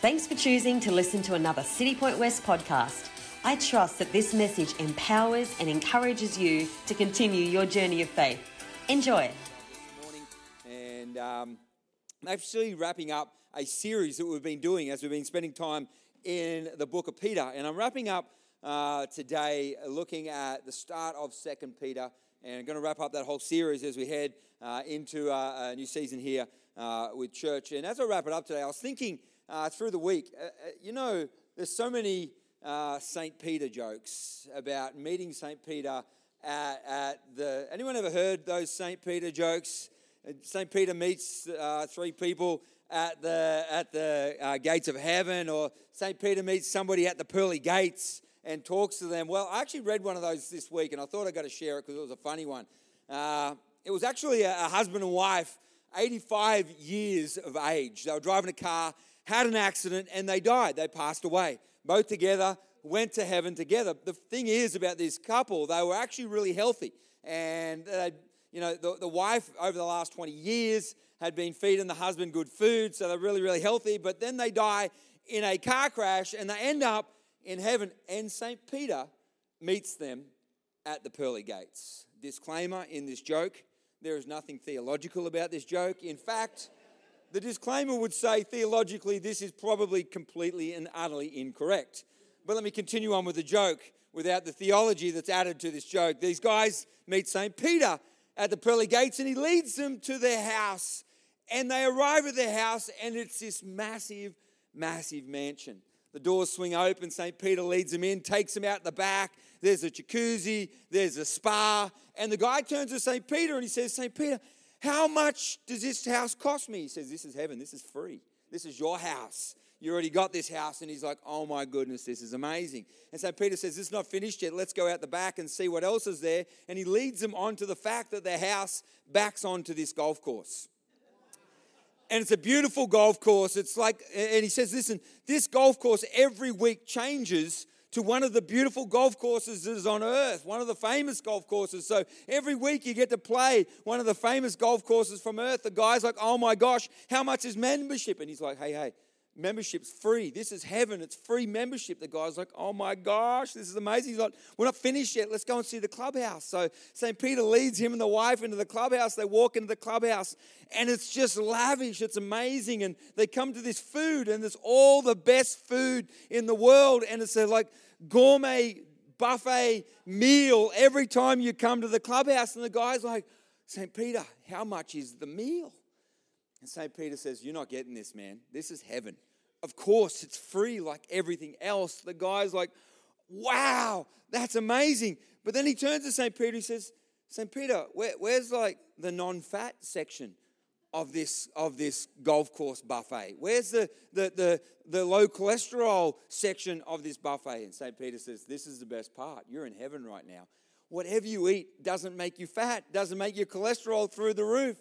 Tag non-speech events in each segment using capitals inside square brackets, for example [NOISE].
Thanks for choosing to listen to another Citipointe West podcast. I trust that this message empowers and encourages you to continue your journey of faith. Enjoy. morning, and um, actually wrapping up a series that we've been doing as we've been spending time in the book of Peter. And I'm wrapping up uh, today looking at the start of Second Peter, and I'm going to wrap up that whole series as we head uh, into uh, a new season here uh, with church. And as I wrap it up today, I was thinking uh, through the week, uh, uh, you know, there's so many uh, St. Peter jokes about meeting St. Peter at, at the. Anyone ever heard those St. Peter jokes? Uh, St. Peter meets uh, three people at the, at the gates of heaven, or St. Peter meets somebody at the pearly gates and talks to them. Well, I actually read one of those this week, and I thought I got to share it because it was a funny one. Uh, it was actually a, a husband and wife, 85 years of age. They were driving a car had an accident and they died. They passed away. Both together went to heaven together. The thing is about this couple, they were actually really healthy. And, uh, you know, the, the wife over the last 20 years had been feeding the husband good food, so they're really, really healthy. But then they die in a car crash and they end up in heaven. And St. Peter meets them at the pearly gates. Disclaimer in this joke there is nothing theological about this joke. In fact, the disclaimer would say theologically this is probably completely and utterly incorrect. But let me continue on with the joke without the theology that's added to this joke. These guys meet St. Peter at the pearly gates and he leads them to their house. And they arrive at their house and it's this massive, massive mansion. The doors swing open. St. Peter leads them in, takes them out the back. There's a jacuzzi, there's a spa. And the guy turns to St. Peter and he says, St. Peter, how much does this house cost me? He says, This is heaven. This is free. This is your house. You already got this house. And he's like, Oh my goodness, this is amazing. And so Peter says, This is not finished yet. Let's go out the back and see what else is there. And he leads them on to the fact that their house backs onto this golf course. And it's a beautiful golf course. It's like, and he says, Listen, this golf course every week changes to one of the beautiful golf courses that is on earth, one of the famous golf courses. So every week you get to play one of the famous golf courses from earth. The guy's like, oh my gosh, how much is membership? And he's like, hey, hey, membership's free. This is heaven. It's free membership. The guy's like, oh my gosh, this is amazing. He's like, we're not finished yet. Let's go and see the clubhouse. So St. Peter leads him and the wife into the clubhouse. They walk into the clubhouse and it's just lavish. It's amazing. And they come to this food and there's all the best food in the world. And it's a like gourmet buffet meal every time you come to the clubhouse. And the guy's like, St. Peter, how much is the meal? And St. Peter says, You're not getting this, man. This is heaven. Of course, it's free like everything else. The guy's like, Wow, that's amazing. But then he turns to St. Peter, he says, St. Peter, where, where's like the non fat section? of this of this golf course buffet? Where's the, the, the, the low cholesterol section of this buffet? And St. Peter says, This is the best part. You're in heaven right now. Whatever you eat doesn't make you fat, doesn't make your cholesterol through the roof.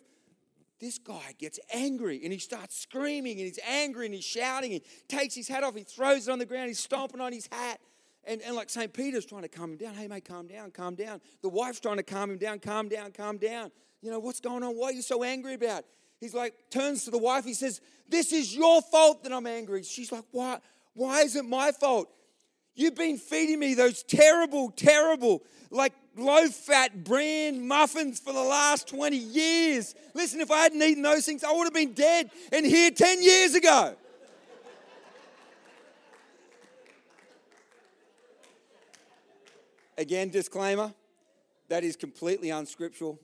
This guy gets angry and he starts screaming and he's angry and he's shouting. He takes his hat off, he throws it on the ground, he's stomping on his hat. And, and like St. Peter's trying to calm him down. Hey, mate, calm down, calm down. The wife's trying to calm him down, calm down, calm down. You know, what's going on? Why are you so angry about? He's like, turns to the wife, he says, This is your fault that I'm angry. She's like, Why? Why is it my fault? You've been feeding me those terrible, terrible, like low fat bran muffins for the last 20 years. Listen, if I hadn't eaten those things, I would have been dead and here 10 years ago. Again, disclaimer that is completely unscriptural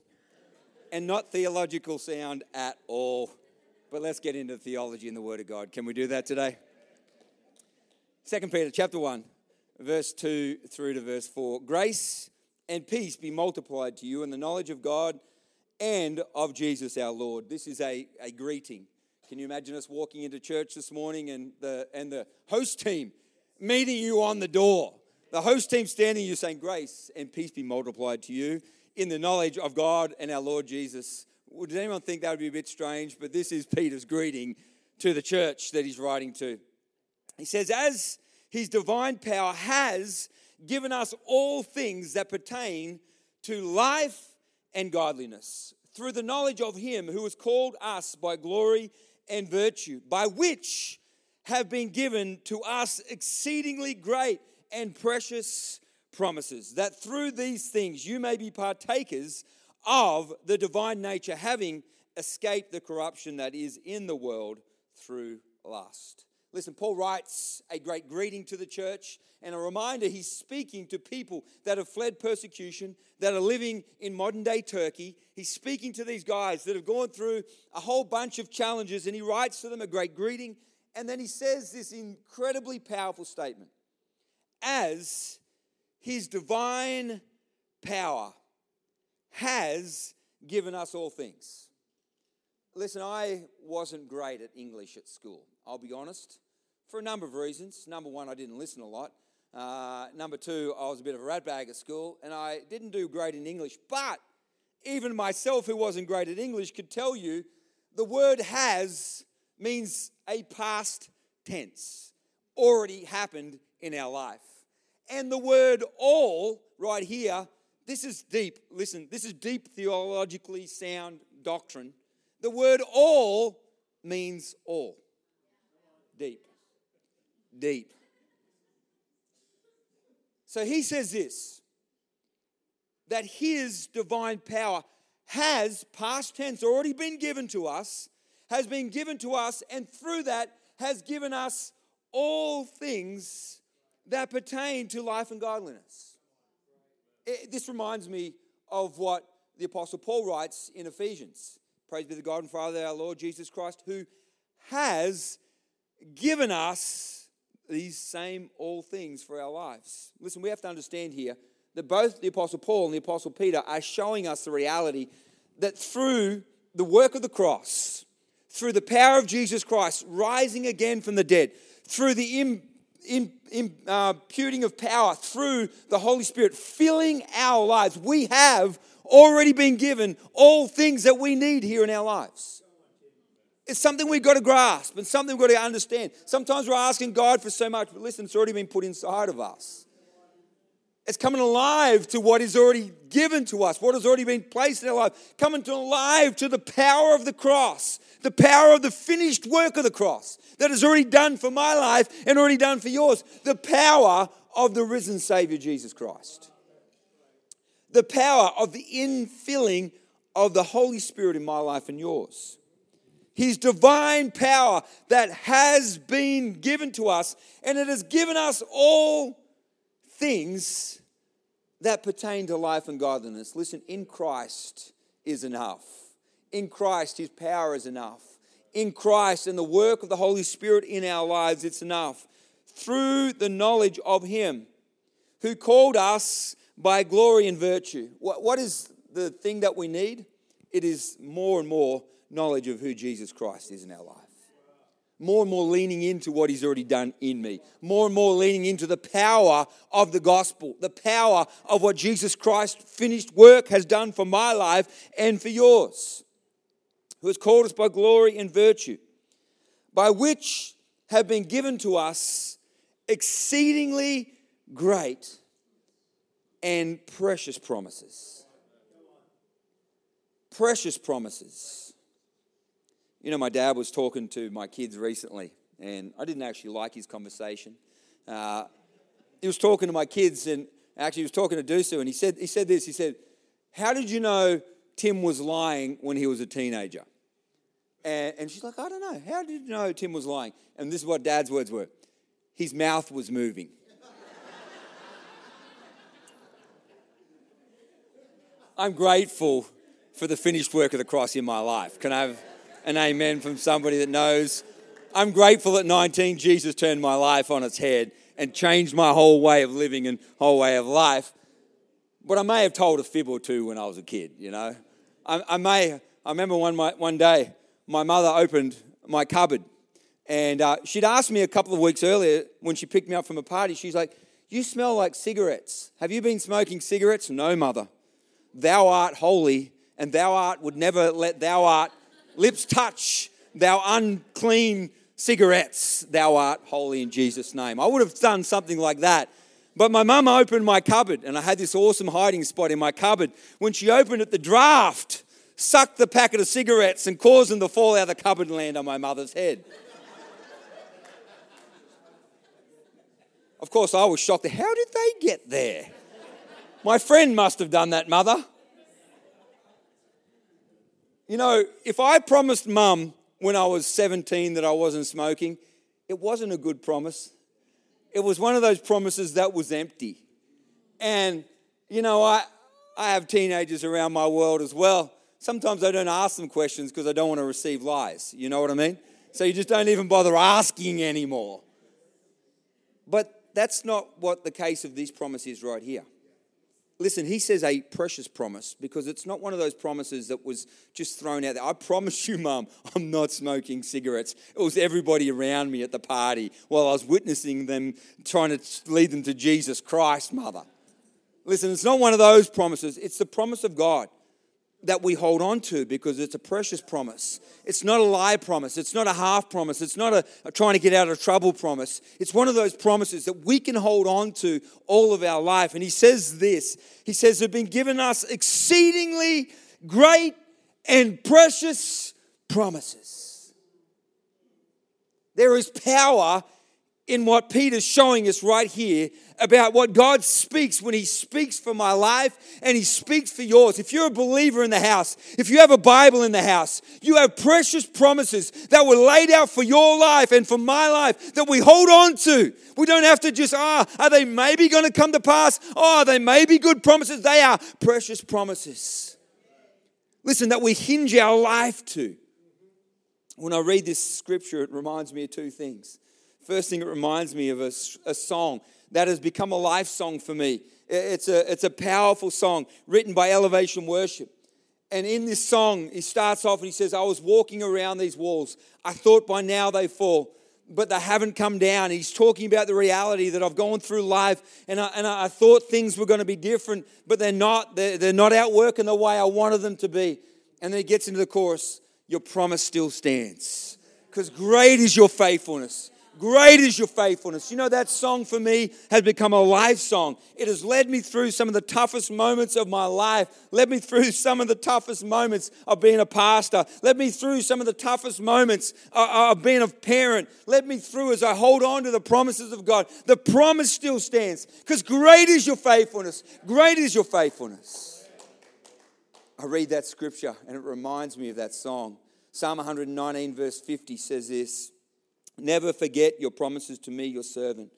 and not theological sound at all. But let's get into theology and the Word of God. Can we do that today? Second Peter chapter 1, verse 2 through to verse 4. Grace and peace be multiplied to you in the knowledge of God and of Jesus our Lord. This is a, a greeting. Can you imagine us walking into church this morning and the, and the host team meeting you on the door? The host team standing you saying, Grace and peace be multiplied to you in the knowledge of God and our Lord Jesus. Well, Would anyone think that would be a bit strange? But this is Peter's greeting to the church that he's writing to. He says, As his divine power has given us all things that pertain to life and godliness, through the knowledge of him who has called us by glory and virtue, by which have been given to us exceedingly great and precious promises, that through these things you may be partakers of the divine nature, having escaped the corruption that is in the world through lust. Listen, Paul writes a great greeting to the church and a reminder he's speaking to people that have fled persecution, that are living in modern day Turkey. He's speaking to these guys that have gone through a whole bunch of challenges and he writes to them a great greeting. And then he says this incredibly powerful statement As his divine power has given us all things. Listen, I wasn't great at English at school, I'll be honest, for a number of reasons. Number one, I didn't listen a lot. Uh, number two, I was a bit of a ratbag at school and I didn't do great in English. But even myself, who wasn't great at English, could tell you the word has means a past tense, already happened in our life. And the word all, right here, this is deep. Listen, this is deep theologically sound doctrine. The word all means all. Deep. Deep. So he says this that his divine power has, past tense, already been given to us, has been given to us, and through that has given us all things that pertain to life and godliness. It, this reminds me of what the Apostle Paul writes in Ephesians. Praise be the God and Father, our Lord Jesus Christ, who has given us these same all things for our lives. Listen, we have to understand here that both the Apostle Paul and the Apostle Peter are showing us the reality that through the work of the cross, through the power of Jesus Christ rising again from the dead, through the Im, imputing uh, of power, through the Holy Spirit filling our lives, we have already been given all things that we need here in our lives. It's something we've got to grasp and something we've got to understand. Sometimes we're asking God for so much, but listen, it's already been put inside of us. It's coming alive to what is already given to us, what has already been placed in our life, coming to alive to the power of the cross, the power of the finished work of the cross that is already done for my life and already done for yours, the power of the risen Savior Jesus Christ the power of the infilling of the Holy Spirit in my life and yours. His divine power that has been given to us, and it has given us all things that pertain to life and godliness. Listen, in Christ is enough. In Christ, His power is enough. In Christ and the work of the Holy Spirit in our lives, it's enough. Through the knowledge of Him who called us by glory and virtue. What, what is the thing that we need? It is more and more knowledge of who Jesus Christ is in our life. More and more leaning into what He's already done in me. More and more leaning into the power of the gospel, the power of what Jesus Christ's finished work has done for my life and for yours. Who has called us by glory and virtue, by which have been given to us exceedingly great and precious promises. Precious promises. You know, my dad was talking to my kids recently, and I didn't actually like his conversation. Uh, he was talking to my kids, and actually, he was talking to Dusu, and he said, he said this He said, How did you know Tim was lying when he was a teenager? And, and she's like, I don't know. How did you know Tim was lying? And this is what dad's words were his mouth was moving. [LAUGHS] I'm grateful for the finished work of the cross in my life. Can I have an amen from somebody that knows? I'm grateful at 19 Jesus turned my life on its head and changed my whole way of living and whole way of life. But I may have told a fib or two when I was a kid, you know. I, I may, I remember one, my, one day my mother opened my cupboard and uh, she'd asked me a couple of weeks earlier when she picked me up from a party, she's like, You smell like cigarettes. Have you been smoking cigarettes? No, mother. Thou art holy, and thou art would never let thou art lips touch thou unclean cigarettes. Thou art holy in Jesus' name. I would have done something like that. But my mum opened my cupboard, and I had this awesome hiding spot in my cupboard. When she opened it, the draft sucked the packet of cigarettes and caused them to fall out of the cupboard and land on my mother's head. Of course, I was shocked. How did they get there? My friend must have done that, mother. You know, if I promised mum when I was 17 that I wasn't smoking, it wasn't a good promise. It was one of those promises that was empty. And, you know, I, I have teenagers around my world as well. Sometimes I don't ask them questions because I don't want to receive lies. You know what I mean? So you just don't even bother asking anymore. But that's not what the case of this promise is right here listen, he says a precious promise because it's not one of those promises that was just thrown out there. I promise you, mum, I'm not smoking cigarettes. It was everybody around me at the party while I was witnessing them trying to lead them to Jesus Christ, mother. Listen, it's not one of those promises, it's the promise of God that we hold on to because it's a precious promise. It's not a lie promise. It's not a half promise. It's not a, a, trying to get out of trouble promise. It's one of those promises that we can hold on to all of our life. And he says this He says, Have been given us exceedingly great and precious promises. There is power in what Peter's showing us right here about what God speaks when He speaks for my life and He speaks for yours. If you're a believer in the house, if you have a Bible in the house, you have precious promises that were laid out for your life and for my life that we hold on to. We don't have to just, ah, oh, are they maybe going to come to pass? Oh, they may be good promises. They are precious promises. Listen, that we hinge our life to. When I read this scripture, it reminds me of two things. First thing, it reminds me of a, a song that has become a life song for me. It's a, it's a powerful song written by Elevation Worship. And in this song, he starts off and he says, I was walking around these walls. I thought by now they fall, but they haven't come down. He's talking about the reality that I've gone through life and I, and I thought things were going to be different, but they're not. They're, they're not out working the way I wanted them to be. And then he gets into the chorus, Your promise still stands. Because great is your faithfulness. Great is your faithfulness. You know, that song for me has become a life song. It has led me through some of the toughest moments of my life, led me through [LAUGHS] some of the toughest moments of being a pastor, led me through some of the toughest moments uh, uh, of being a parent, led me through as I hold on to the promises of God. The promise still stands because great is your faithfulness. Great is your faithfulness. I read that scripture and it reminds me of that song. Psalm 119, verse 50 says this. Never forget your promises to me, your servant,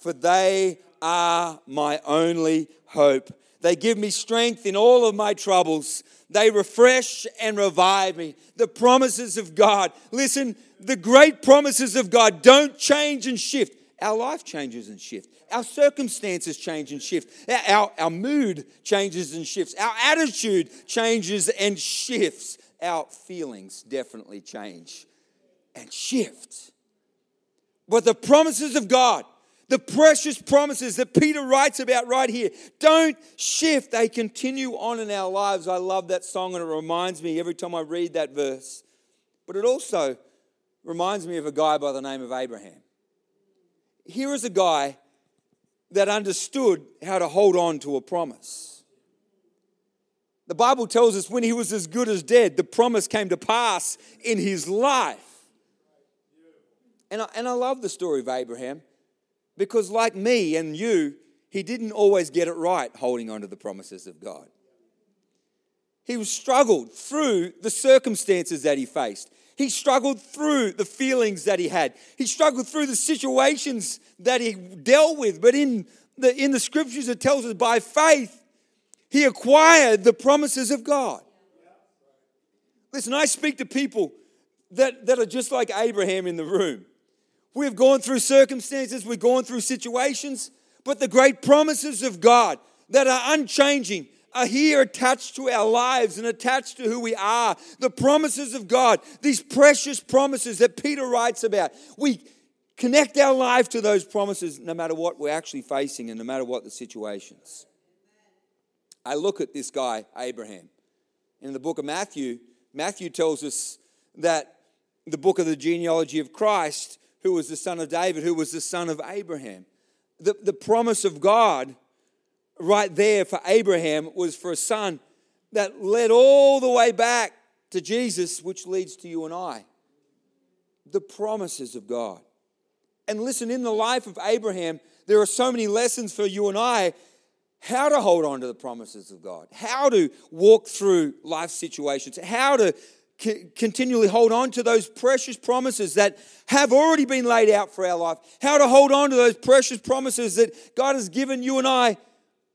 for they are my only hope. They give me strength in all of my troubles. They refresh and revive me. The promises of God. Listen, the great promises of God don't change and shift. Our life changes and shifts. Our circumstances change and shift. Our, our, our mood changes and shifts. Our attitude changes and shifts. Our feelings definitely change and shift. But the promises of God, the precious promises that Peter writes about right here, don't shift. They continue on in our lives. I love that song and it reminds me every time I read that verse. But it also reminds me of a guy by the name of Abraham. Here is a guy that understood how to hold on to a promise. The Bible tells us when he was as good as dead, the promise came to pass in his life. And I, and I love the story of Abraham because, like me and you, he didn't always get it right holding on to the promises of God. He struggled through the circumstances that he faced. He struggled through the feelings that he had. He struggled through the situations that he dealt with. But in the, in the scriptures, it tells us by faith, he acquired the promises of God. Listen, I speak to people that, that are just like Abraham in the room. We've gone through circumstances, we've gone through situations, but the great promises of God that are unchanging are here attached to our lives and attached to who we are. The promises of God, these precious promises that Peter writes about. We connect our life to those promises no matter what we're actually facing and no matter what the situations. I look at this guy, Abraham. In the book of Matthew, Matthew tells us that the book of the genealogy of Christ who was the son of David, who was the son of Abraham. The, the promise of God right there for Abraham was for a son that led all the way back to Jesus, which leads to you and I. The promises of God. And listen, in the life of Abraham, there are so many lessons for you and I how to hold on to the promises of God, how to walk through life situations, how to continually hold on to those precious promises that have already been laid out for our life, how to hold on to those precious promises that God has given you and I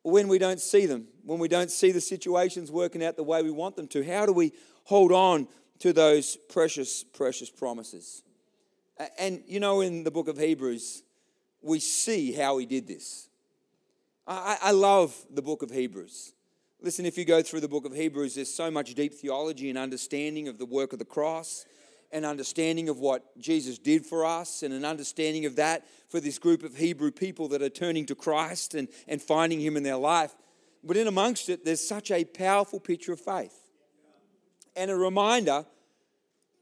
when we don't see them, when we don't see the situations working out the way we want them to. How do we hold on to those precious, precious promises? And you know, in the book of Hebrews, we see how he did this. I, I love the book of Hebrews. Listen, if you go through the book of Hebrews, there's so much deep theology and understanding of the work of the cross, and understanding of what Jesus did for us, and an understanding of that for this group of Hebrew people that are turning to Christ and, and finding Him in their life. But in amongst it, there's such a powerful picture of faith and a reminder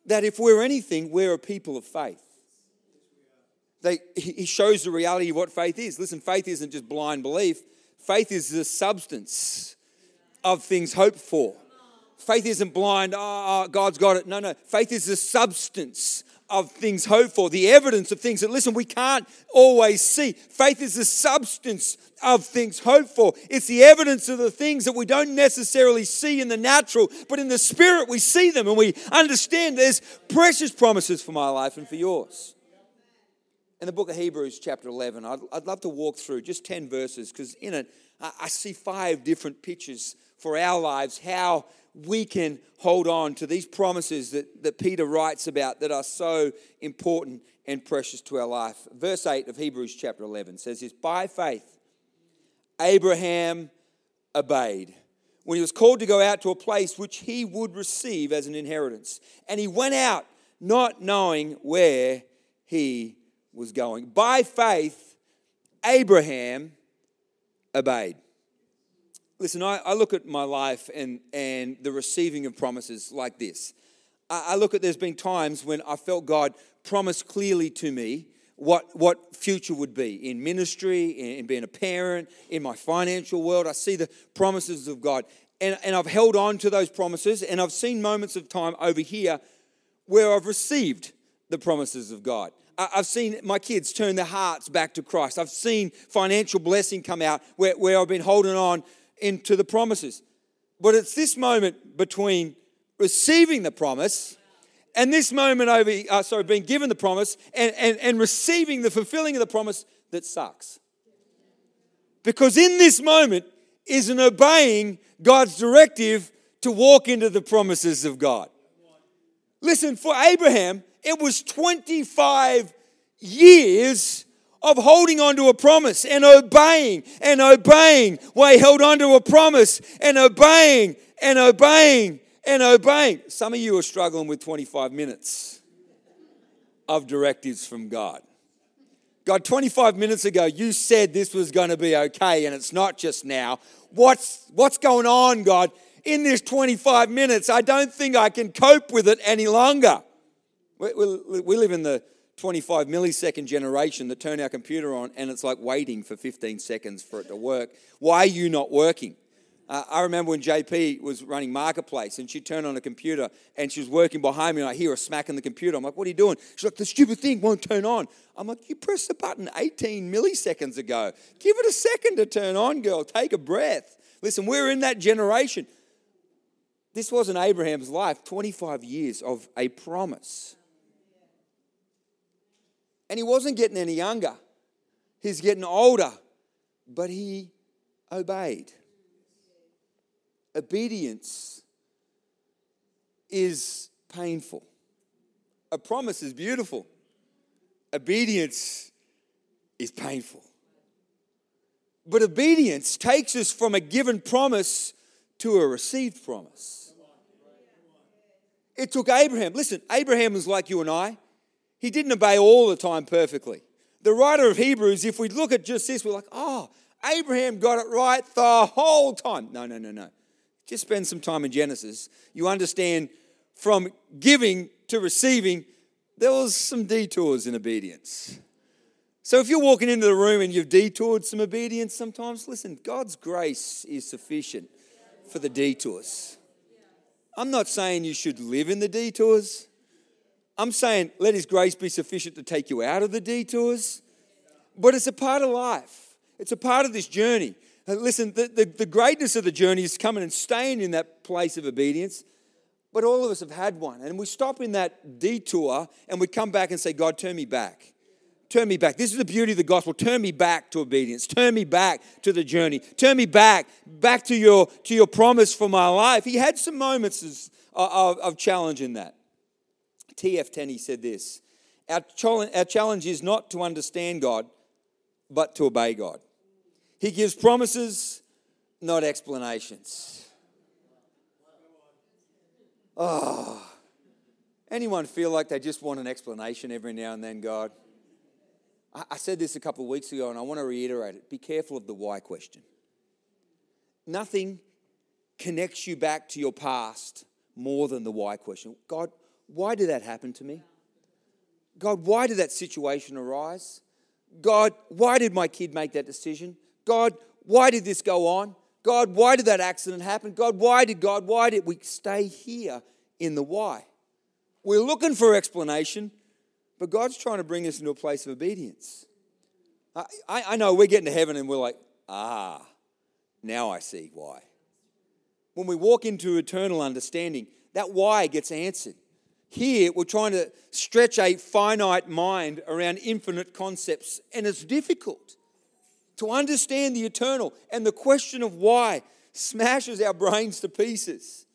that if we're anything, we're a people of faith. They, he shows the reality of what faith is. Listen, faith isn't just blind belief, faith is the substance of things hoped for. Faith isn't blind, oh, God's got it. No, no. Faith is the substance of things hoped for, the evidence of things that, listen, we can't always see. Faith is the substance of things hoped for. It's the evidence of the things that we don't necessarily see in the natural, but in the spirit we see them and we understand there's precious promises for my life and for yours. In the book of Hebrews, chapter 11, I'd, I'd love to walk through just 10 verses because in it I, see five different pictures for our lives, how we can hold on to these promises that, that Peter writes about that are so important and precious to our life. Verse 8 of Hebrews chapter 11 says this By faith, Abraham obeyed when he was called to go out to a place which he would receive as an inheritance. And he went out not knowing where he was going. By faith, Abraham obeyed. Listen, I, I look at my life and, and the receiving of promises like this. I, I look at there's been times when I felt God promise clearly to me what, what future would be in ministry, in, in being a parent, in my financial world. I see the promises of God. And, and I've held on to those promises, and I've seen moments of time over here where I've received the promises of God. I've seen my kids turn their hearts back to Christ. I've seen financial blessing come out where, where I've been holding on into the promises. But it's this moment between receiving the promise and this moment over, uh, sorry, being given the promise and, and, and receiving the fulfilling of the promise that sucks. Because in this moment is an obeying God's directive to walk into the promises of God. Listen, for Abraham, it was 25 years of holding on to a promise and obeying and obeying. He held on to a promise and obeying and obeying and obeying. Some of you are struggling with 25 minutes of directives from God. God, 25 minutes ago, you said this was going to be okay, and it's not just now. What's, what's going on, God? In this 25 minutes, I don't think I can cope with it any longer. We, we, we live in the 25 millisecond generation that turn our computer on and it's like waiting for 15 seconds for it to work. Why are you not working? Uh, I remember when JP was running Marketplace and she turned on a computer and she was working behind me and I hear her smacking the computer. I'm like, what are you doing? She's like, the stupid thing won't turn on. I'm like, you pressed the button 18 milliseconds ago. Give it a second to turn on, girl. Take a breath. Listen, we're in that generation. This wasn't Abraham's life, 25 years of a promise. And he wasn't getting any younger, he's getting older, but he obeyed. Obedience is painful. A promise is beautiful. Obedience is painful. But obedience takes us from a given promise to a received promise. It took Abraham. Listen, Abraham was like you and I. He didn't obey all the time perfectly. The writer of Hebrews, if we look at just this, we're like, oh, Abraham got it right the whole time. No, no, no, no. Just spend some time in Genesis. You understand from giving to receiving, there was some detours in obedience. So if you're walking into the room and you've detoured some obedience sometimes, listen, God's grace is sufficient for the detours. I'm not saying you should live in the detours. I'm saying let His grace be sufficient to take you out of the detours, but it's a part of life. It's a part of this journey. listen, the, the, the greatness of the journey is coming and staying in that place of obedience. But all of us have had one. And we stop in that detour and we come back and say, God, turn me back. Turn me back. This is the beauty of the gospel. Turn me back to obedience. Turn me back to the journey. Turn me back, back to your, to your promise for my life. He had some moments of, of challenge in that. T.F. Tenney said this our challenge, our challenge is not to understand God, but to obey God. He gives promises, not explanations. Oh, anyone feel like they just want an explanation every now and then, God? I said this a couple of weeks ago and I want to reiterate it. Be careful of the why question. Nothing connects you back to your past more than the why question. God, why did that happen to me? God, why did that situation arise? God, why did my kid make that decision? God, why did this go on? God, why did that accident happen? God, why did God, why did we stay here in the why? We're looking for explanation, but God's trying to bring us into a place of obedience. I, I know we're getting to heaven and we're like, ah, now I see why. When we walk into eternal understanding, that why gets answered. Here, we're trying to stretch a finite mind around infinite concepts, and it's difficult to understand the eternal. And the question of why smashes our brains to pieces.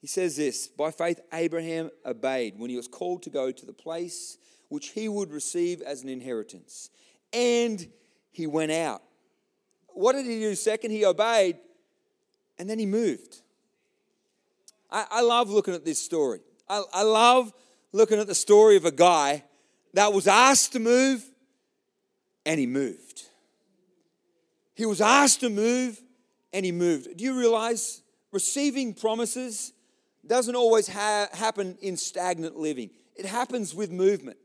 He says this By faith, Abraham obeyed when he was called to go to the place which he would receive as an inheritance. And he went out. What did he do second? He obeyed and then he moved. I, I love looking at this story. I, I love looking at the story of a guy that was asked to move and he moved. He was asked to move and he moved. Do you realize receiving promises doesn't always ha- happen in stagnant living? It happens with movement.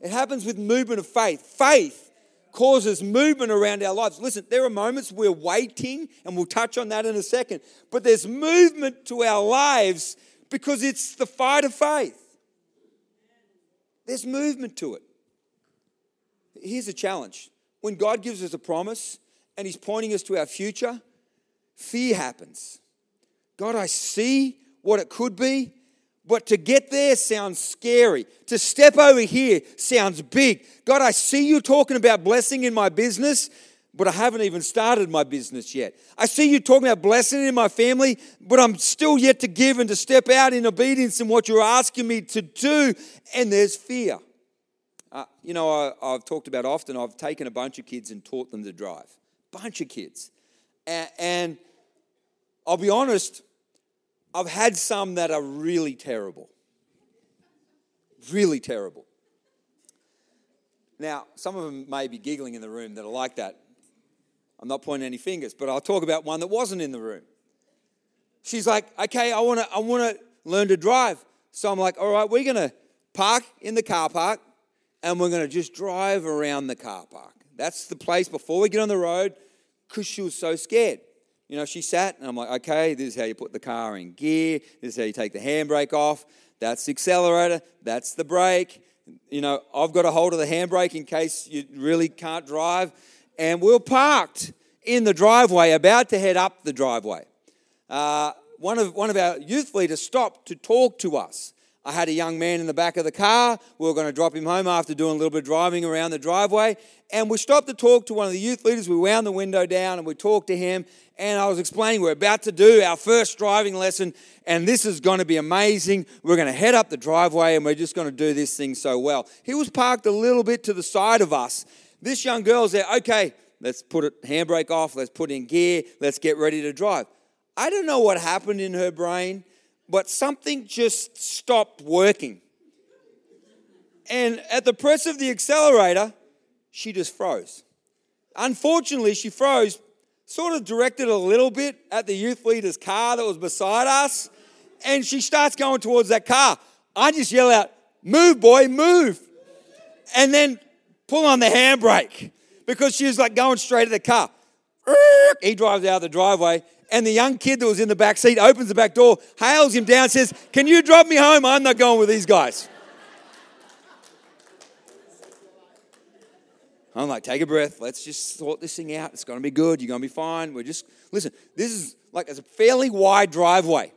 It happens with movement of faith. Faith causes movement around our lives. Listen, there are moments we're waiting, and we'll touch on that in a second, but there's movement to our lives because it's the fight of faith. There's movement to it. Here's a challenge when God gives us a promise and He's pointing us to our future, fear happens. God, I see what it could be, but to get there sounds scary. To step over here sounds big. God, I see you talking about blessing in my business, but I haven't even started my business yet. I see you talking about blessing in my family, but I'm still yet to give and to step out in obedience in what you're asking me to do. And there's fear. Uh, you know, I, have talked about often, I've taken a bunch of kids and taught them to drive. Bunch of kids. and, and I'll be honest, I've had some that are really terrible. Really terrible. Now, some of them may be giggling in the room that are like that. I'm not pointing any fingers, but I'll talk about one that wasn't in the room. She's like, okay, I want to I wanna learn to drive. So I'm like, all right, we're to park in the car park and we're to just drive around the car park. That's the place before we get on the road because she was so scared. You know, she sat and I'm like, okay, this is how you put the car in gear. This is how you take the handbrake off. That's the accelerator. That's the brake. You know, I've got a hold of the handbrake in case you really can't drive. And we are parked in the driveway, about to head up the driveway. Uh, one, of, one of our youth leaders stopped to talk to us. I had a young man in the back of the car. We were going to drop him home after doing a little bit of driving around the driveway. And we stopped to talk to one of the youth leaders. We wound the window down and we talked to him. And I was explaining we're about to do our first driving lesson, and this is going to be amazing. We're going to head up the driveway and we're just going to do this thing so well. He was parked a little bit to the side of us. This young girl's there, okay, let's put it handbrake off, let's put in gear, let's get ready to drive. I don't know what happened in her brain but something just stopped working. And at the press of the accelerator, she just froze. Unfortunately, she froze, sort of directed a little bit at the youth leader's car that was beside us, and she starts going towards that car. I just yell out, Move, boy, move. And then pull on the handbrake because she was like going straight at the car. He drives out of the driveway, and the young kid that was in the back seat opens the back door, hails him down, says, Can you drive me home? I'm not going with these guys. I'm like, take a breath. Let's just sort this thing out. It's going to be good. You're going to be fine. We're just, listen, this is like it's a fairly wide driveway.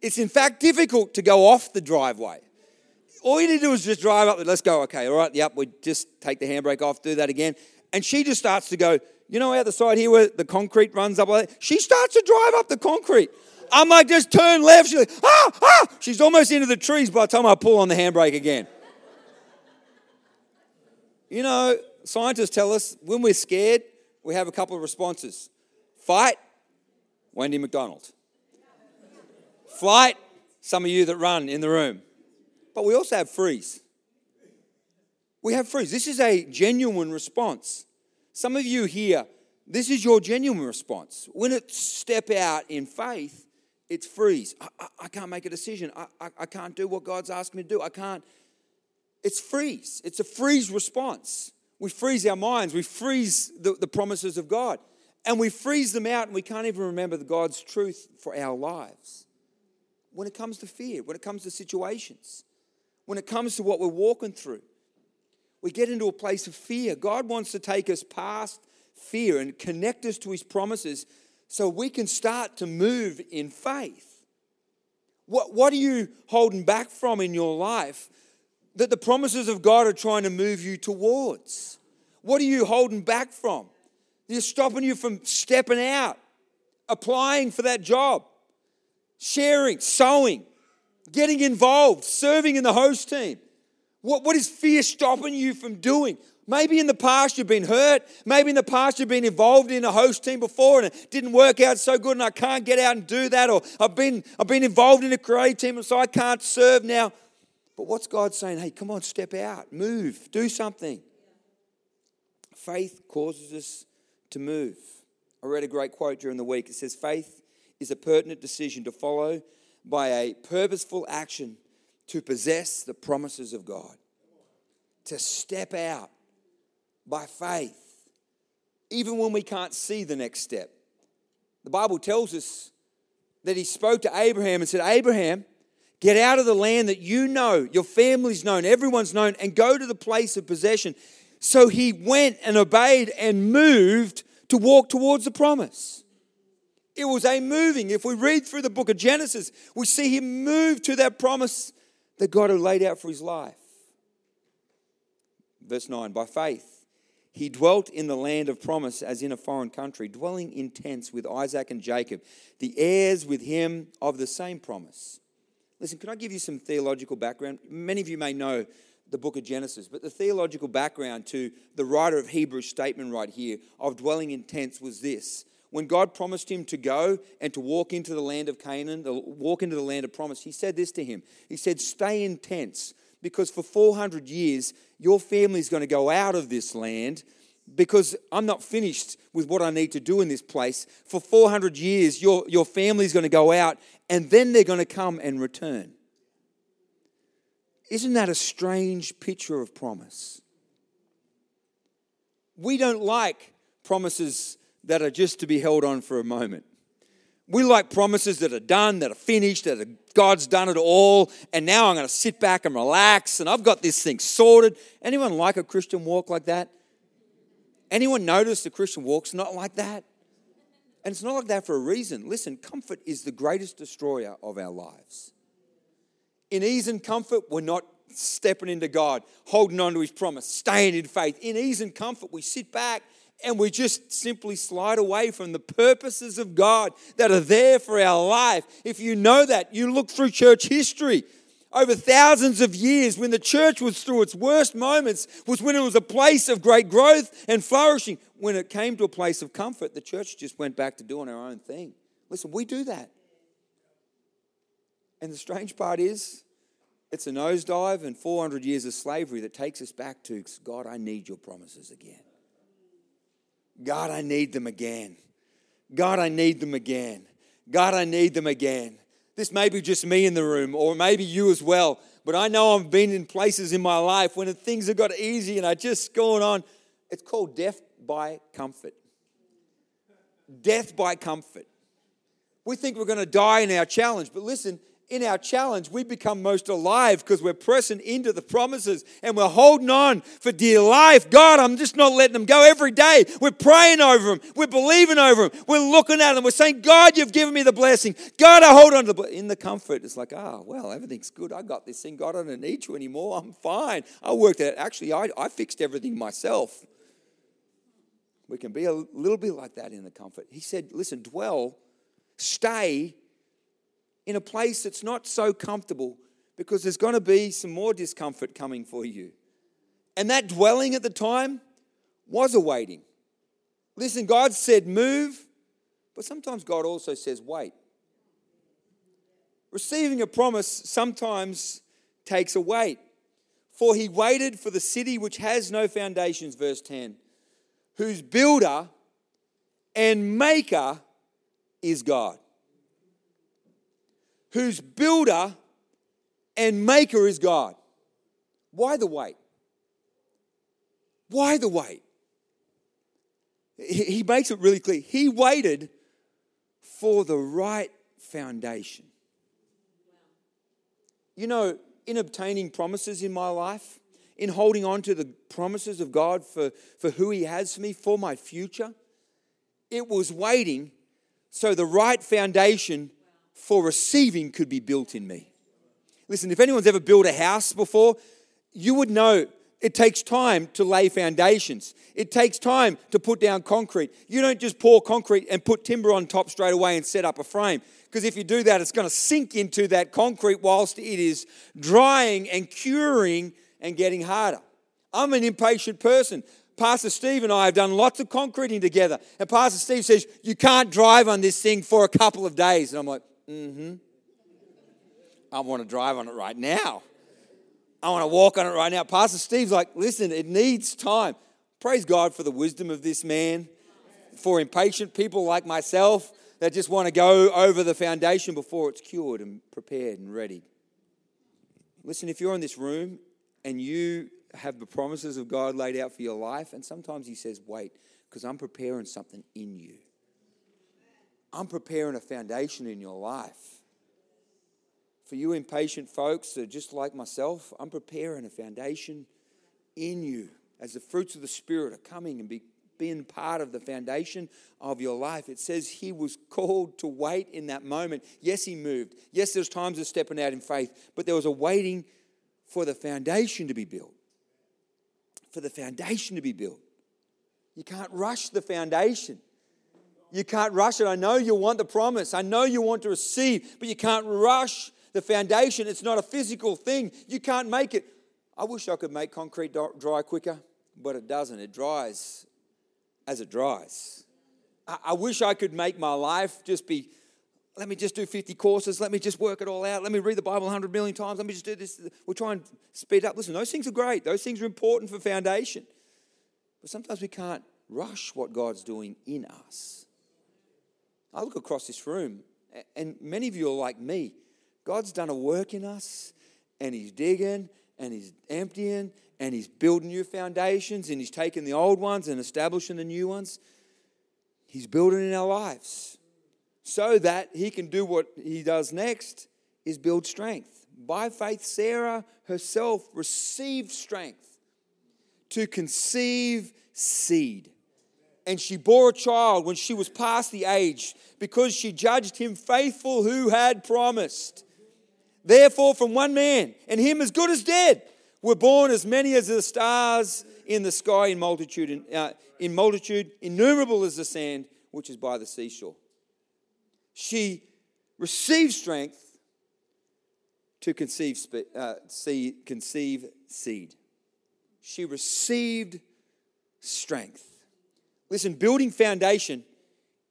It's in fact difficult to go off the driveway all you need to do is just drive up. Let's go. Okay, all right. Yep, we just take the handbrake off, do that again. And she just starts to go, you know, out the side here where the concrete runs up? She starts to drive up the concrete. I'm like, just turn left. She's like, ah, ah. She's almost into the trees by the time I pull on the handbrake again. You know, scientists tell us when we're scared, we have a couple of responses fight, Wendy McDonald. Flight, some of you that run in the room. But we also have freeze. We have freeze. This is a genuine response. Some of you here, this is your genuine response. When it step out in faith, it's freeze. I, I, I can't make a decision. I, I, I can't do what God's asked me to do. I can't. It's freeze. It's a freeze response. We freeze our minds. We freeze the, the promises of God. And we freeze them out and we can't even remember the God's truth for our lives. When it comes to fear, when it comes to situations, when it comes to what we're walking through, we get into a place of fear. God wants to take us past fear and connect us to his promises so we can start to move in faith. What, what are you holding back from in your life that the promises of God are trying to move you towards? What are you holding back from? They're stopping you from stepping out, applying for that job, sharing, sowing, getting involved, serving in the host team. What, what is fear stopping you from doing? Maybe in the past you've been hurt. Maybe in the past you've been involved in a host team before and it didn't work out so good and I can't get out and do that. Or I've been, I've been involved in a karate team and so I can't serve now. But what's God saying? Hey, come on, step out, move, do something. Faith causes us to move. I read a great quote during the week. It says, Faith is a pertinent decision to follow by a purposeful action to possess the promises of God, to step out by faith, even when we can't see the next step. The Bible tells us that he spoke to Abraham and said, Abraham, get out of the land that you know, your family's known, everyone's known, and go to the place of possession. So he went and obeyed and moved to walk towards the promise. It was a moving. If we read through the book of Genesis, we see him move to that promise that God had laid out for his life. Verse 9 By faith, he dwelt in the land of promise as in a foreign country, dwelling in tents with Isaac and Jacob, the heirs with him of the same promise. Listen, can I give you some theological background? Many of you may know the book of Genesis, but the theological background to the writer of Hebrews statement right here of dwelling in tents was this. When God promised him to go and to walk into the land of Canaan, to walk into the land of promise, he said this to him. He said, Stay in tents because for 400 years, your family is going to go out of this land because I'm not finished with what I need to do in this place. For 400 years, your, your family is going to go out and then they're going to come and return. Isn't that a strange picture of promise? We don't like promises that are just to be held on for a moment. We like promises that are done, that are finished, that are, God's done it all, and now I'm going to sit back and relax, and I've got this thing sorted. Anyone like a Christian walk like that? Anyone notice the Christian walk's not like that? And it's not like that for a reason. Listen, comfort is the greatest destroyer of our lives. In ease and comfort, we're not stepping into God, holding on to His promise, staying in faith. In ease and comfort, we sit back and we just simply slide away from the purposes of God that are there for our life. If you know that, you look through church history. Over thousands of years when the church was through its worst moments was when it was a place of great growth and flourishing. When it came to a place of comfort the church just went back to doing our own thing. Listen we do that. And the strange part is it's a nosedive and 400 years of slavery that takes us back to god i need your promises again God, I need them again. God, I need them again. God, I need them again. This may be just me in the room, or maybe you as well, but I know I've been in places in my life when things have got easy and I just going on. It's called death by comfort. Death by comfort. We think we're going to die in our challenge, but listen, in our challenge, we become most alive because we're pressing into the promises and we're holding on for dear life. God, I'm just not letting them go every day. We're praying over them. We're believing over them. We're looking at them. We're saying, God, you've given me the blessing. God, I hold on to the In the comfort, it's like, ah, oh, well, everything's good. I got this thing. God, I don't need you anymore. I'm fine. I worked it. Actually, I, I fixed everything myself. We can be a little bit like that in the comfort. He said, listen, dwell, stay in a place that's not so comfortable because there's going to be some more discomfort coming for you. And that dwelling at the time was a waiting. Listen, God said move, but sometimes God also says wait. Receiving a promise sometimes takes a wait. For he waited for the city which has no foundations, verse 10, whose builder and maker is God whose builder and maker is God. Why the wait? Why the wait? He makes it really clear. He waited for the right foundation. You know, in obtaining promises in my life, in holding on to the promises of God for, for who He has for me, for my future, it was waiting so the right foundation for receiving could be built in me. Listen, if anyone's ever built a house before, you would know it takes time to lay foundations. It takes time to put down concrete. You don't just pour concrete and put timber on top straight away and set up a frame. Because if you do that, it's going to sink into that concrete whilst it is drying and curing and getting harder. I'm an impatient person. Pastor Steve and I have done lots of concreting together. And Pastor Steve says, You can't drive on this thing for a couple of days. And I'm like, Mm-hmm. I want to drive on it right now. I want to walk on it right now. Pastor Steve's like, listen, it needs time. Praise God for the wisdom of this man, for impatient people like myself that just want to go over the foundation before it's cured and prepared and ready. Listen, if you're in this room and you have the promises of God laid out for your life, and sometimes He says, wait, because I'm preparing something in you. I'm preparing a foundation in your life. For you impatient folks that are just like myself, I'm preparing a foundation in you as the fruits of the Spirit are coming and be, being part of the foundation of your life. It says he was called to wait in that moment. Yes, he moved. Yes, there's times of stepping out in faith, but there was a waiting for the foundation to be built. For the foundation to be built. You can't rush the foundation. You can't rush it. I know you want the promise. I know you want to receive, but you can't rush the foundation. It's not a physical thing. You can't make it. I wish I could make concrete dry quicker, but it doesn't. It dries as it dries. I wish I could make my life just be let me just do 50 courses. Let me just work it all out. Let me read the Bible 100 million times. Let me just do this. We'll try and speed up. Listen, those things are great. Those things are important for foundation. But sometimes we can't rush what God's doing in us. I look across this room, and many of you are like me. God's done a work in us, and He's digging, and He's emptying, and He's building new foundations, and He's taking the old ones and establishing the new ones. He's building in our lives so that He can do what He does next is build strength. By faith, Sarah herself received strength to conceive seed and she bore a child when she was past the age because she judged him faithful who had promised. Therefore, from one man, and him as good as dead, were born as many as the stars in the sky in multitude, uh, in multitude, innumerable as the sand which is by the seashore. She received strength to conceive, uh, conceive seed. She received strength. Listen, building foundation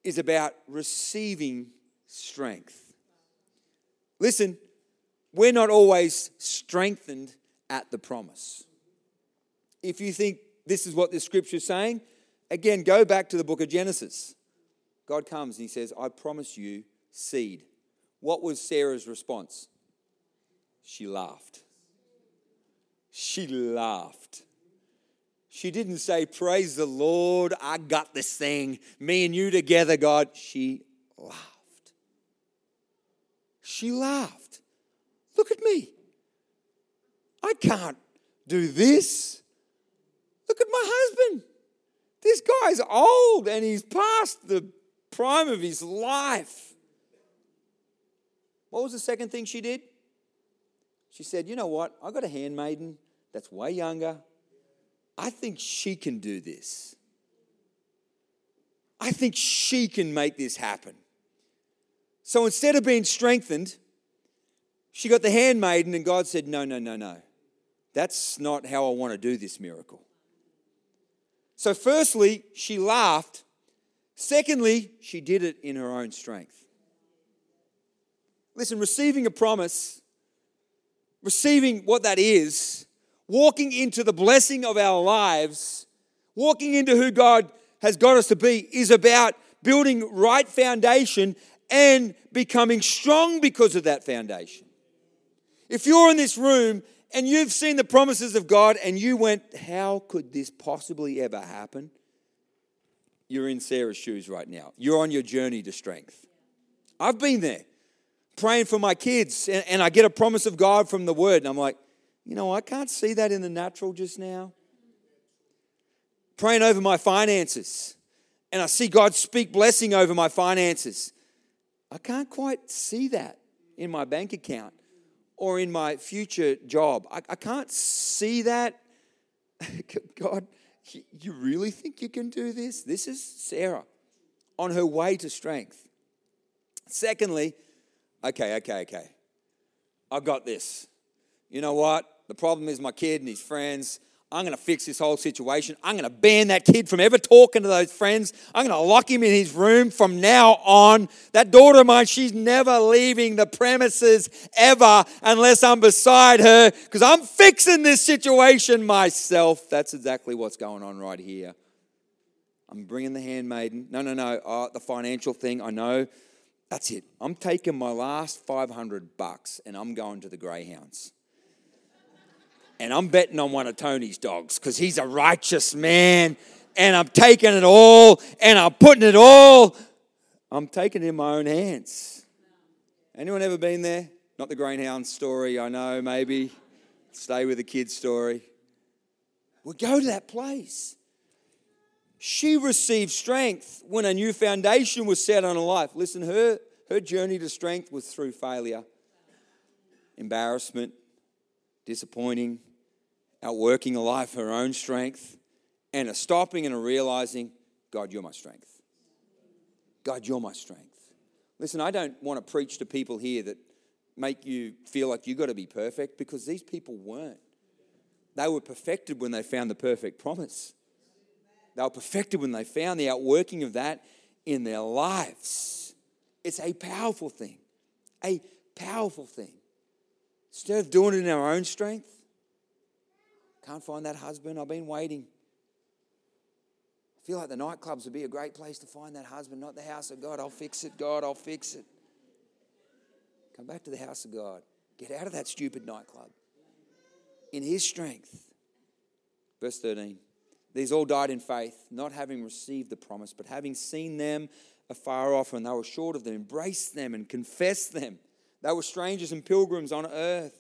is about receiving strength. Listen, we're not always strengthened at the promise. If you think this is what the scripture is saying, again, go back to the book of Genesis. God comes and he says, I promise you seed. What was Sarah's response? She laughed. She laughed. She didn't say, Praise the Lord, I got this thing, me and you together, God. She laughed. She laughed. Look at me. I can't do this. Look at my husband. This guy's old and he's past the prime of his life. What was the second thing she did? She said, You know what? I got a handmaiden that's way younger. I think she can do this. I think she can make this happen. So instead of being strengthened, she got the handmaiden, and God said, No, no, no, no. That's not how I want to do this miracle. So, firstly, she laughed. Secondly, she did it in her own strength. Listen, receiving a promise, receiving what that is, walking into the blessing of our lives, walking into who God has got us to be, is about building right foundation and becoming strong because of that foundation. If you're in this room and you've seen the promises of God and you went, How could this possibly ever happen? You're in Sarah's shoes right now. You're on your journey to strength. I've been there praying for my kids and, I get a promise of God from the word, and I'm like, You know, I can't see that in the natural just now. Praying over my finances and I see God speak blessing over my finances. I can't quite see that in my bank account or in my future job. I, I can't see that. [LAUGHS] God, you really think you can do this? This is Sarah on her way to strength. Secondly, okay, okay, okay. I've got this. You know what? The problem is my kid and his friends. I'm going to fix this whole situation. I'm going to ban that kid from ever talking to those friends. I'm going to lock him in his room from now on. That daughter of mine, she's never leaving the premises ever unless I'm beside her because I'm fixing this situation myself. That's exactly what's going on right here. I'm bringing the handmaiden. No, no, no. Oh, the financial thing, I know. That's it. I'm taking my last 500 bucks and I'm going to the Greyhounds and I'm betting on one of Tony's dogs because he's a righteous man, and I'm taking it all, and I'm putting it all. I'm taking it in my own hands. Anyone ever been there? Not the greyhound story, I know, maybe. Stay with the kid's story. We go to that place. She received strength when a new foundation was set on her life. Listen, her, her journey to strength was through failure, embarrassment, disappointing, outworking a life her own strength, and a stopping and a realizing, God, you're my strength. God, you're my strength. Listen, I don't want to preach to people here that make you feel like you've got to be perfect because these people weren't. They were perfected when they found the perfect promise. They were perfected when they found the outworking of that in their lives. It's a powerful thing. A powerful thing. Instead of doing it in our own strength, can't find that husband. I've been waiting. I feel like the nightclubs would be a great place to find that husband, not the house of God. I'll fix it, God, I'll fix it. Come back to the house of God. Get out of that stupid nightclub. In his strength. Verse 13. These all died in faith, not having received the promise, but having seen them afar off, and they were short of them, embraced them and confessed them. They were strangers and pilgrims on earth.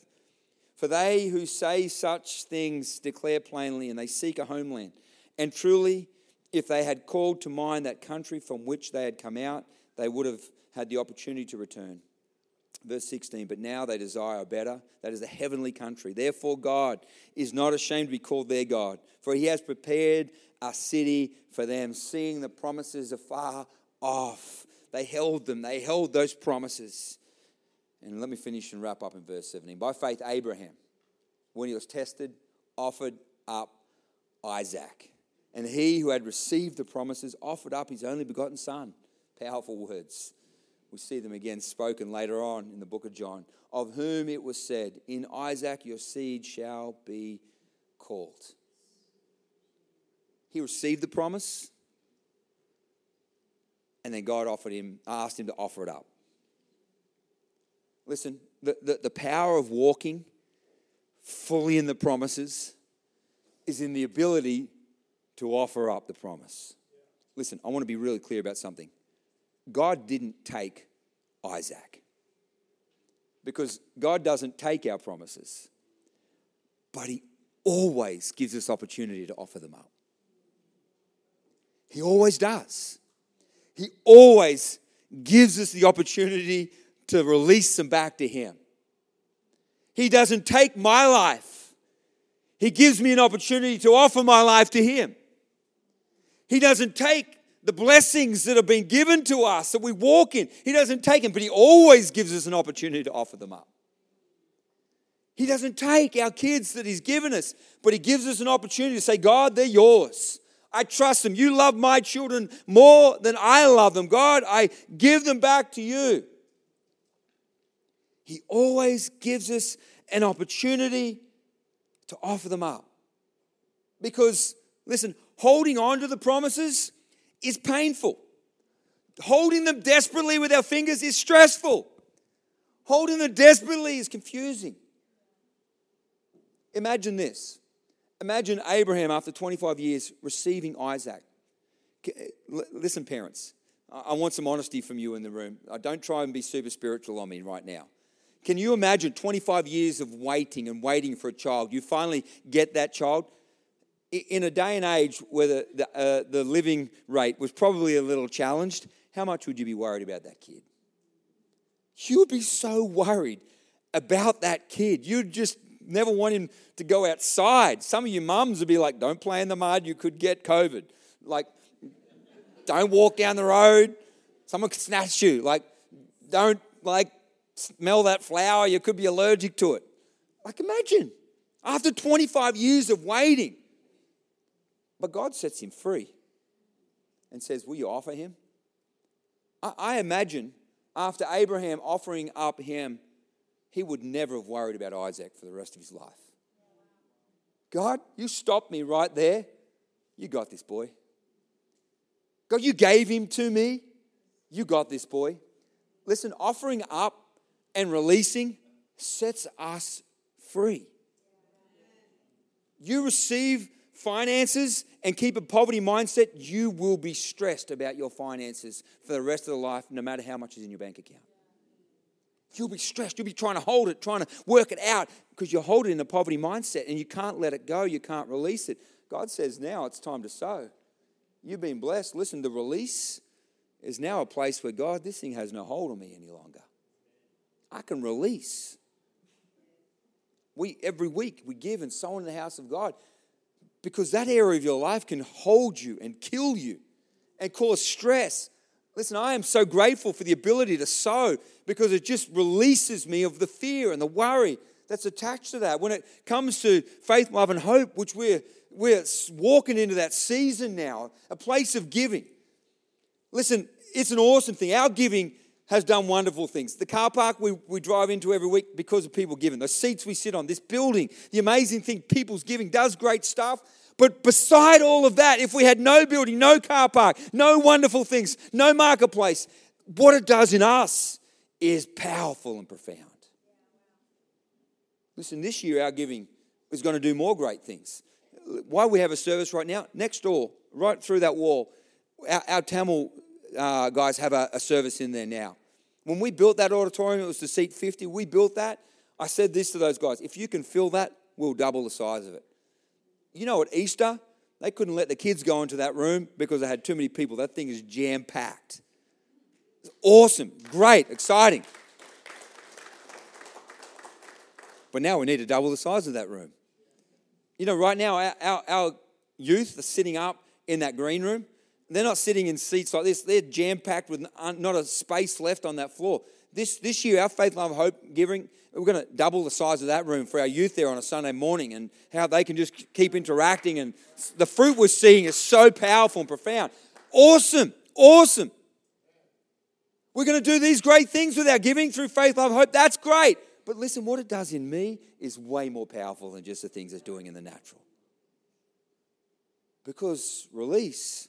For they who say such things declare plainly, and they seek a homeland. And truly, if they had called to mind that country from which they had come out, they would have had the opportunity to return. Verse 16, but now they desire better, that is a heavenly country. Therefore, God is not ashamed to be called their God, for he has prepared a city for them, seeing the promises afar off. They held them, they held those promises. And let me finish and wrap up in verse 17. By faith, Abraham, when he was tested, offered up Isaac. And he who had received the promises offered up his only begotten son. Powerful words. We see them again spoken later on in the book of John. Of whom it was said, In Isaac your seed shall be called. He received the promise, and then God offered him, asked him to offer it up. Listen, the, the, the power of walking fully in the promises is in the ability to offer up the promise. Listen, I want to be really clear about something. God didn't take Isaac because God doesn't take our promises, but He always gives us opportunity to offer them up. He always does. He always gives us the opportunity to release them back to Him. He doesn't take my life, He gives me an opportunity to offer my life to Him. He doesn't take the blessings that have been given to us that we walk in. He doesn't take them, but He always gives us an opportunity to offer them up. He doesn't take our kids that He's given us, but He gives us an opportunity to say, God, they're yours. I trust them. You love my children more than I love them. God, I give them back to you. He always gives us an opportunity to offer them up. Because, listen, holding on to the promises is painful. Holding them desperately with our fingers is stressful. Holding them desperately is confusing. Imagine this. Imagine Abraham, after 25 years, receiving Isaac. Listen, parents, I want some honesty from you in the room. I Don't try and be super spiritual on me right now. Can you imagine 25 years of waiting and waiting for a child? You finally get that child. In a day and age where the, the, uh, the living rate was probably a little challenged, how much would you be worried about that kid? You would be so worried about that kid. You'd just never want him to go outside. Some of you mums would be like, don't play in the mud, you could get COVID. Like, don't walk down the road, someone could snatch you. Like, don't, like, smell that flower, you could be allergic to it. Like, imagine, after 25 years of waiting. But God sets him free and says, Will you offer him? I, I imagine after Abraham offering up him he would never have worried about Isaac for the rest of his life. God, you stopped me right there. You got this boy. God, you gave him to me. You got this boy. Listen, offering up and releasing sets us free. You receive finances and keep a poverty mindset, you will be stressed about your finances for the rest of the life, no matter how much is in your bank account. You'll be stressed. You'll be trying to hold it, trying to work it out because you hold it in a poverty mindset and you can't let it go. You can't release it. God says now it's time to sow. You've been blessed. Listen, the release is now a place where God, this thing has no hold on me any longer. I can release. We every week we give and sow in the house of God because that area of your life can hold you and kill you and cause stress Listen, I am so grateful for the ability to sow because it just releases me of the fear and the worry that's attached to that. When it comes to faith, love, and hope, which we're, we're walking into that season now, a place of giving. Listen, it's an awesome thing. Our giving has done wonderful things. The car park we, we drive into every week because of people giving. The seats we sit on, this building, the amazing thing people's giving does great stuff. But beside all of that, if we had no building, no car park, no wonderful things, no marketplace, what it does in us is powerful and profound. Listen, this year our giving is going to do more great things. Why we have a service right now, next door, right through that wall, our, our Tamil uh, guys have a, a service in there now. When we built that auditorium, it was to seat 50. We built that. I said this to those guys if you can fill that, we'll double the size of it you know, at Easter, they couldn't let the kids go into that room because they had too many people. That thing is jam packed. It's awesome, great, exciting. But now we need to double the size of that room. You know, right now, our, our, our youth are sitting up in that green room. They're not sitting in seats like this, they're jam packed with uh, not a space left on that floor. This, this year, our Faith, Love, Hope giving, we're going to double the size of that room for our youth there on a Sunday morning and how they can just keep interacting. And the fruit we're seeing is so powerful and profound. Awesome, awesome. We're going to do these great things with our giving through Faith, Love, Hope. That's great. But listen, what it does in me is way more powerful than just the things it's doing in the natural. Because release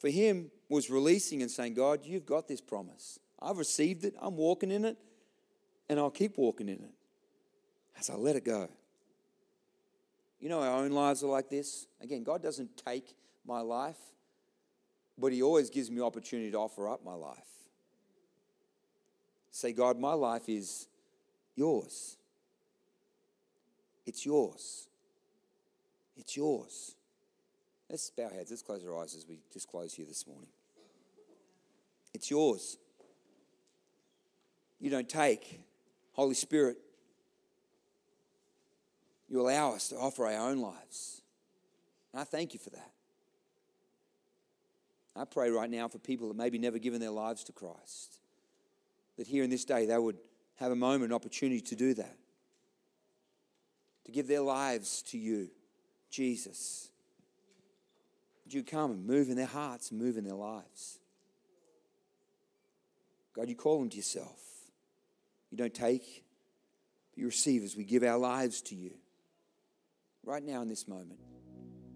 for him was releasing and saying, God, you've got this promise. I've received it, I'm walking in it, and I'll keep walking in it as I let it go. You know, our own lives are like this. Again, God doesn't take my life, but He always gives me opportunity to offer up my life. Say, God, my life is yours. It's yours. It's yours. Let's bow our heads. Let's close our eyes as we just close here this morning. It's yours. You don't take. Holy Spirit, you allow us to offer our own lives. And I thank you for that. I pray right now for people that maybe never given their lives to Christ, that here in this day they would have a moment, opportunity to do that, to give their lives to you, Jesus. Would you come and move in their hearts and move in their lives? God, you call them to yourself. You don't take, but you receive as we give our lives to you. Right now in this moment.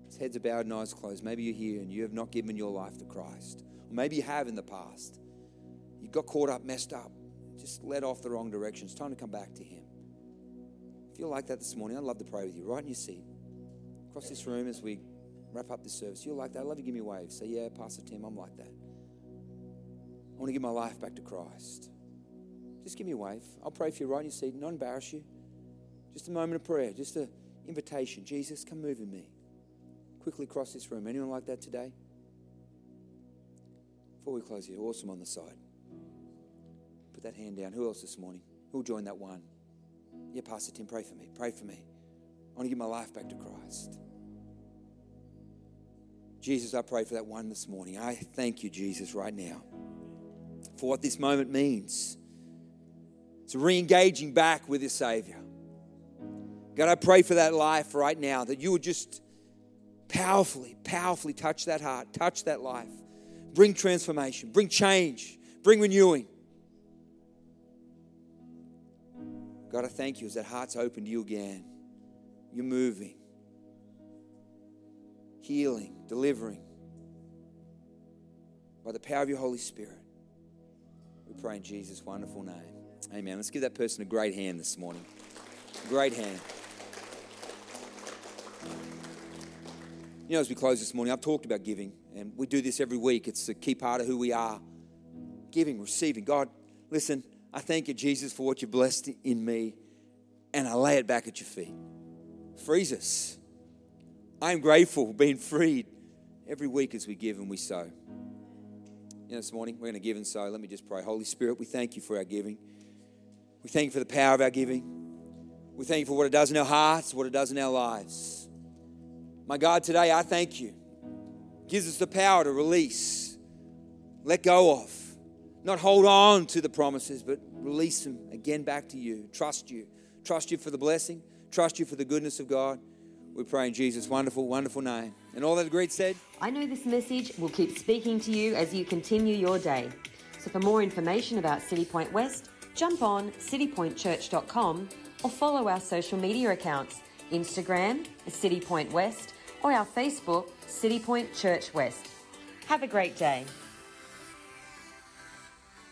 His heads are bowed and eyes closed. Maybe you're here and you have not given your life to Christ. Or maybe you have in the past. You got caught up, messed up, just led off the wrong direction. It's time to come back to Him. If you're like that this morning, I'd love to pray with you right in your seat. Across this room as we wrap up this service. You're like that, I'd love you. give me a wave. Say, Yeah, Pastor Tim, I'm like that. I want to give my life back to Christ. Just give me a wave. I'll pray for you right in your seat, not embarrass you. Just a moment of prayer, just an invitation. Jesus, come move in me. Quickly cross this room. Anyone like that today? Before we close here, awesome on the side. Put that hand down. Who else this morning? Who'll join that one? Yeah, Pastor Tim, pray for me. Pray for me. I want to give my life back to Christ. Jesus, I pray for that one this morning. I thank you, Jesus, right now for what this moment means. It's re engaging back with your Savior. God, I pray for that life right now that you would just powerfully, powerfully touch that heart, touch that life, bring transformation, bring change, bring renewing. God, I thank you as that heart's open to you again. You're moving, healing, delivering by the power of your Holy Spirit. We pray in Jesus' wonderful name. Amen. Let's give that person a great hand this morning. Great hand. You know, as we close this morning, I've talked about giving, and we do this every week. It's a key part of who we are. Giving, receiving. God, listen, I thank you, Jesus, for what you blessed in me, and I lay it back at your feet. Frees us. I am grateful for being freed every week as we give and we sow. You know, this morning we're going to give and sow. Let me just pray. Holy Spirit, we thank you for our giving. We thank you for the power of our giving. We thank you for what it does in our hearts, what it does in our lives. My God, today I thank you. It gives us the power to release, let go of, not hold on to the promises, but release them again back to you. Trust you. Trust you for the blessing. Trust you for the goodness of God. We pray in Jesus' wonderful, wonderful name. And all that great said. I know this message will keep speaking to you as you continue your day. So for more information about Citipointe West, jump on citipointechurch.com or follow our social media accounts Instagram, Citipointe West, or our Facebook, Citipointe Church West. Have a great day.